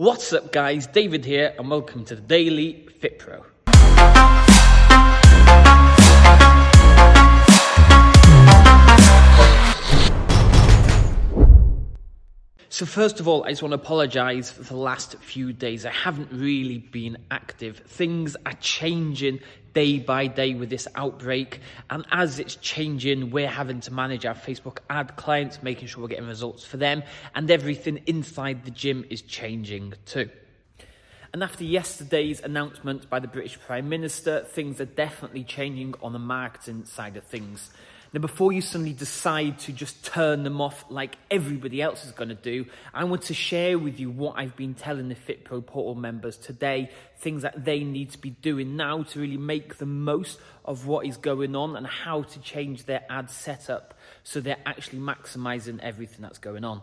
What's up, guys? David here, and welcome to the Daily Fit Pro. So, first of all, I just want to apologise for the last few days. I haven't really been active. Things are changing day by day with this outbreak, and as it's changing, we're having to manage our Facebook ad clients, making sure we're getting results for them, and everything inside the gym is changing too. And after yesterday's announcement by the British Prime Minister, things are definitely changing on the marketing side of things. Now, before you suddenly decide to just turn them off like everybody else is going to do, I want to share with you what I've been telling the FitPro portal members today, things that they need to be doing now to really make the most of what is going on and how to change their ad setup so they're actually maximizing everything that's going on.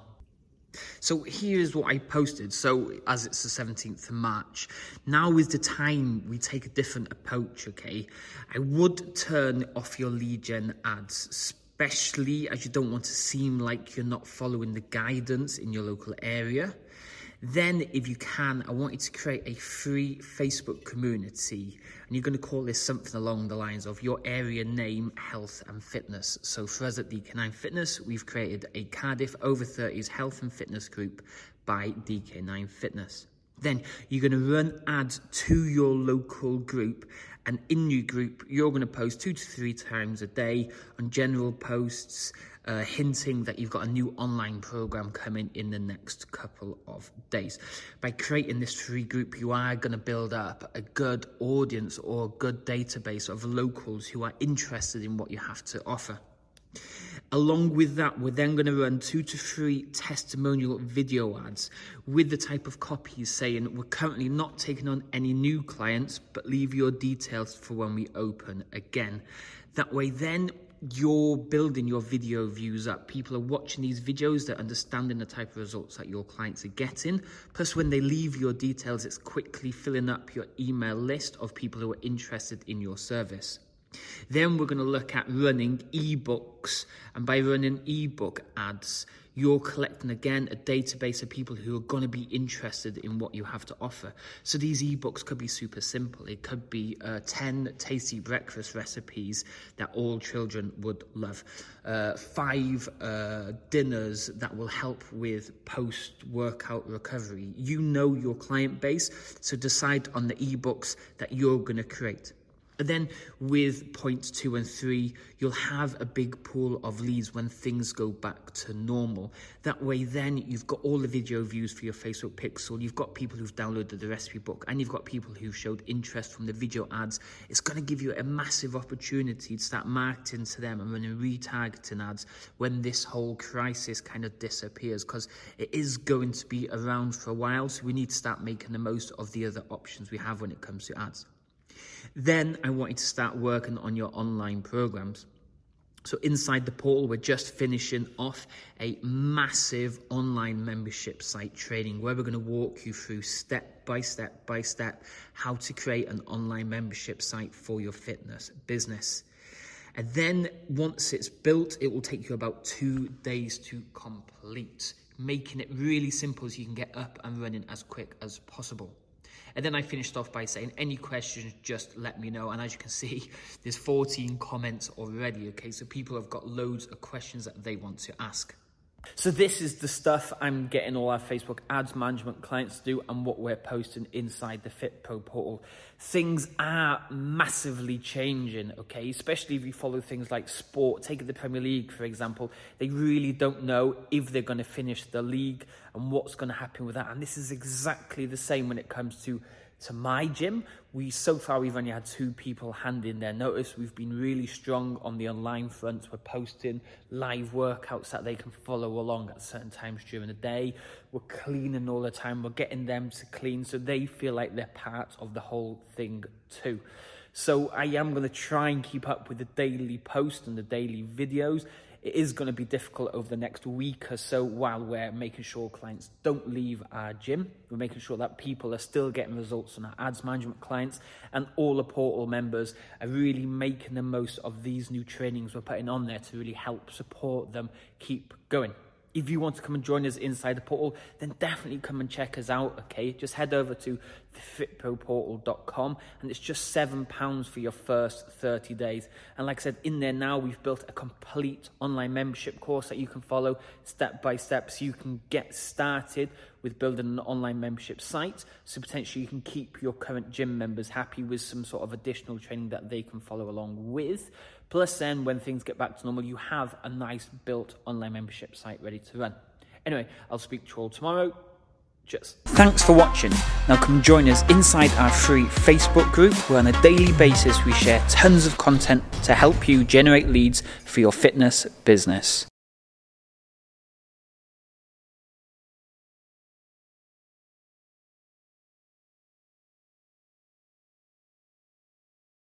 So here's what I posted. So as it's the 17th of March, now is the time we take a different approach, okay? I would turn off your lead gen ads, especially as you don't want to seem like you're not following the guidance in your local area. Then, if you can, I want you to create a free Facebook community. And you're going to call this something along the lines of your area name, health and fitness. So for us at DK9 Fitness, we've created a Cardiff over 30s health and fitness group by DK9 Fitness. Then you're going to run ads to your local group. And in your group, you're going to post two to three times a day on general posts, uh, hinting that you've got a new online program coming in the next couple of days. By creating this free group, you are going to build up a good audience or a good database of locals who are interested in what you have to offer. Along with that, we're then going to run two to three testimonial video ads with the type of copies saying we're currently not taking on any new clients, but leave your details for when we open again. That way, then you're building your video views up. People are watching these videos, they're understanding the type of results that your clients are getting. Plus, when they leave your details, it's quickly filling up your email list of people who are interested in your service. Then we're going to look at running ebooks. And by running ebook ads, you're collecting again a database of people who are going to be interested in what you have to offer. So these ebooks could be super simple. It could be uh, 10 tasty breakfast recipes that all children would love, uh, five uh, dinners that will help with post workout recovery. You know your client base, so decide on the ebooks that you're going to create. And then with points two and three, you'll have a big pool of leads when things go back to normal. That way, then you've got all the video views for your Facebook pixel, you've got people who've downloaded the recipe book, and you've got people who showed interest from the video ads. It's going to give you a massive opportunity to start marketing to them and running retargeting ads when this whole crisis kind of disappears because it is going to be around for a while. So we need to start making the most of the other options we have when it comes to ads. Then I want you to start working on your online programs. So inside the portal, we're just finishing off a massive online membership site training where we're going to walk you through step by step by step how to create an online membership site for your fitness business. And then once it's built, it will take you about two days to complete, making it really simple so you can get up and running as quick as possible. And then I finished off by saying, any questions, just let me know. And as you can see, there's 14 comments already, okay? So people have got loads of questions that they want to ask. So this is the stuff I'm getting all our Facebook ads management clients to do and what we're posting inside the FitPro portal. Things are massively changing, okay? Especially if you follow things like sport. Take the Premier League, for example. They really don't know if they're going to finish the league and what's going to happen with that. And this is exactly the same when it comes to to my gym. We so far we've only had two people hand in their notice. We've been really strong on the online front. We're posting live workouts that they can follow along at certain times during the day. We're cleaning all the time. We're getting them to clean so they feel like they're part of the whole thing too. So I am going to try and keep up with the daily post and the daily videos it is going to be difficult over the next week or so while we're making sure clients don't leave our gym. We're making sure that people are still getting results on our ads management clients and all the portal members are really making the most of these new trainings we're putting on there to really help support them keep going. If you want to come and join us inside the portal, then definitely come and check us out, okay? Just head over to fitproportal.com and it's just £7 for your first 30 days. And like I said, in there now, we've built a complete online membership course that you can follow step by step so you can get started with building an online membership site. So potentially you can keep your current gym members happy with some sort of additional training that they can follow along with. Plus, then when things get back to normal, you have a nice built online membership site ready to run. Anyway, I'll speak to you all tomorrow. Cheers. Thanks for watching. Now come join us inside our free Facebook group where on a daily basis we share tons of content to help you generate leads for your fitness business.